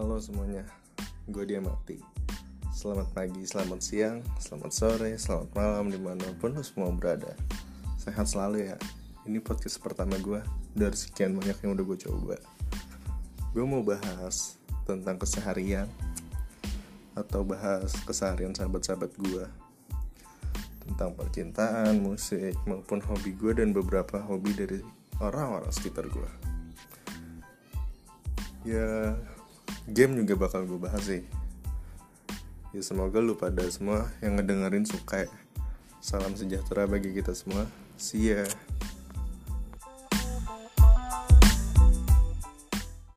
semuanya, gue dia mati Selamat pagi, selamat siang, selamat sore, selamat malam di mana pun lo semua berada. Sehat selalu ya. Ini podcast pertama gue dari sekian banyak yang udah gue coba. Gue mau bahas tentang keseharian Atau bahas keseharian sahabat-sahabat gue Tentang percintaan, musik, maupun hobi gue dan beberapa hobi dari orang-orang sekitar gue Ya game juga bakal gue bahas sih. Ya semoga lu pada semua yang ngedengerin suka ya. salam sejahtera bagi kita semua. See ya